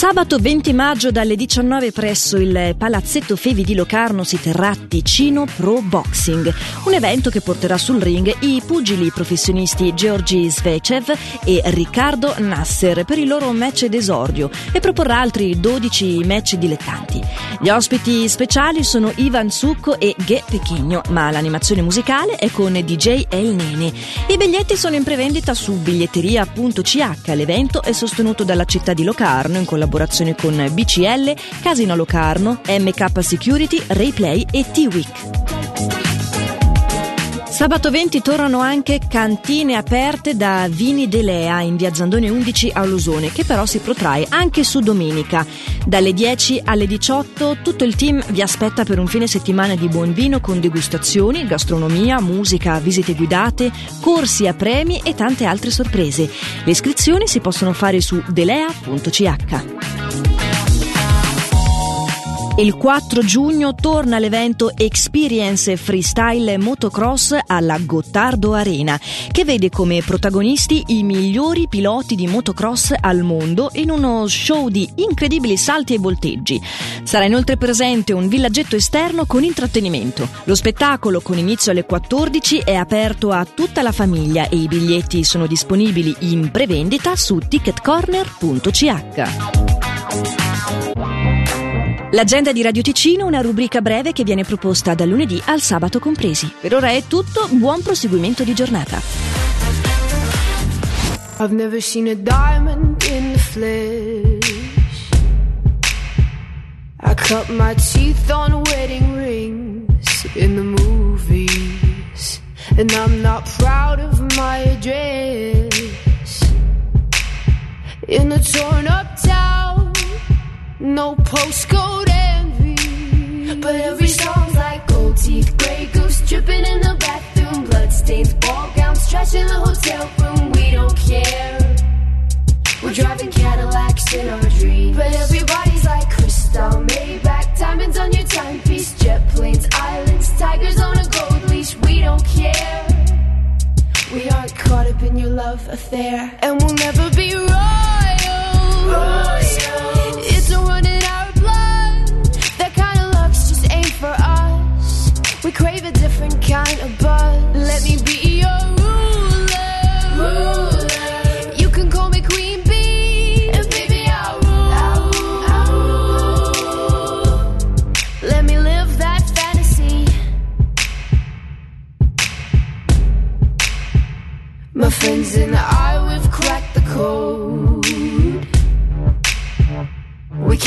Sabato 20 maggio dalle 19 presso il Palazzetto Fevi di Locarno si terrà Ticino Pro Boxing, un evento che porterà sul ring i pugili professionisti Georgi Svecev e Riccardo Nasser per il loro match d'esordio e proporrà altri 12 match dilettanti. Gli ospiti speciali sono Ivan Succo e Ghe Pechigno, ma l'animazione musicale è con DJ El Nene. I biglietti sono in prevendita su biglietteria.ch. L'evento è sostenuto dalla città di Locarno in collaborazione collaborazione con BCL, Casino Locarno, MK Security, Rayplay e T-Week. Sabato 20 tornano anche cantine aperte da Vini Delea in via Zandone 11 a Lusone, che però si protrae anche su domenica. Dalle 10 alle 18 tutto il team vi aspetta per un fine settimana di buon vino con degustazioni, gastronomia, musica, visite guidate, corsi a premi e tante altre sorprese. Le iscrizioni si possono fare su delea.ch. Il 4 giugno torna l'evento Experience Freestyle Motocross alla Gottardo Arena, che vede come protagonisti i migliori piloti di motocross al mondo in uno show di incredibili salti e volteggi. Sarà inoltre presente un villaggetto esterno con intrattenimento. Lo spettacolo, con inizio alle 14, è aperto a tutta la famiglia e i biglietti sono disponibili in prevendita su ticketcorner.ch. L'agenda di Radio Ticino, una rubrica breve che viene proposta dal lunedì al sabato compresi. Per ora è tutto, buon proseguimento di giornata. I've never seen a diamond in the flesh. I cut my teeth on wedding rings in the movies. And I'm not proud of my address. In the torn up town. No postcode envy. But every song's like gold teeth, gray goose dripping in the bathroom, bloodstains, ball gowns, trash in the hotel room. We don't care. We're driving Cadillacs in our dreams. But everybody's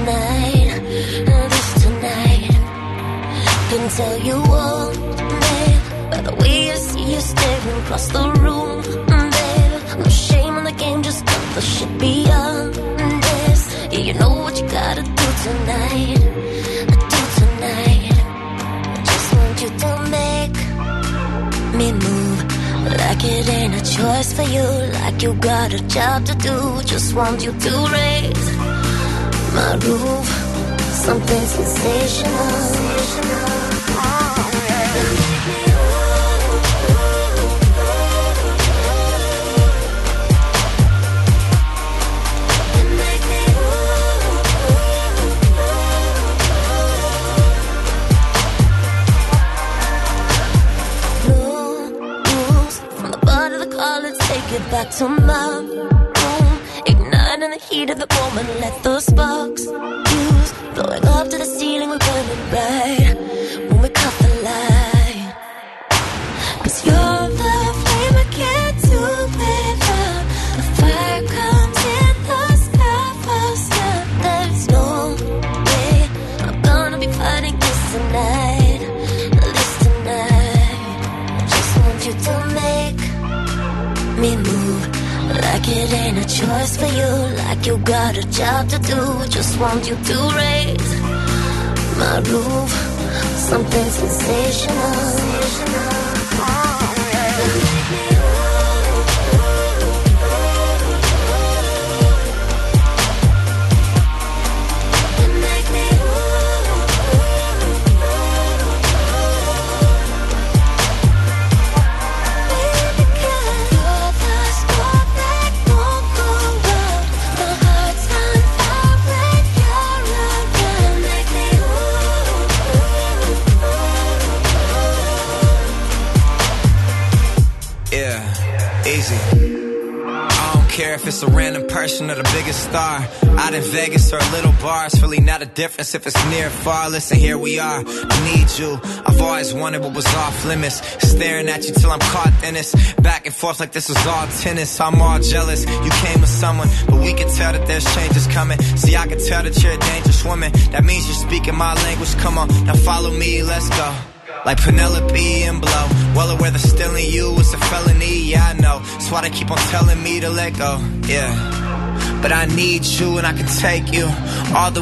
tonight, this tonight. Can tell you all, babe, by the way I see you staring across the room, babe. No shame in the game, just cut the shit beyond this. Yeah, you know what you gotta do tonight, do tonight. Just want you to make me move like it ain't a choice for you, like you got a job to do. Just want you to raise my roof, something sensational. The the let's take it back to my room. Igniting the heat of the moment, let those bright when we cut the light. Cause you're the flame I can't do without. The fire comes in the sky first. Now there's no way I'm gonna be fighting this tonight. This tonight. I just want you to make me move. Like it ain't a choice for you. Like you got a job to do. Just want you to raise my roof. Something sensational. Yeah, care if it's a random person or the biggest star. Out in Vegas or a little bar, it's really not a difference if it's near or far. Listen, here we are. I need you. I've always wanted what was off limits. Staring at you till I'm caught in this. Back and forth like this was all tennis. I'm all jealous. You came with someone, but we can tell that there's changes coming. See, I can tell that you're a dangerous woman. That means you're speaking my language. Come on, now follow me, let's go. Like Penelope and Blow. Well aware that stealing you is a felony, yeah, I know. That's why they keep on telling me to let go, yeah. But I need you and I can take you all the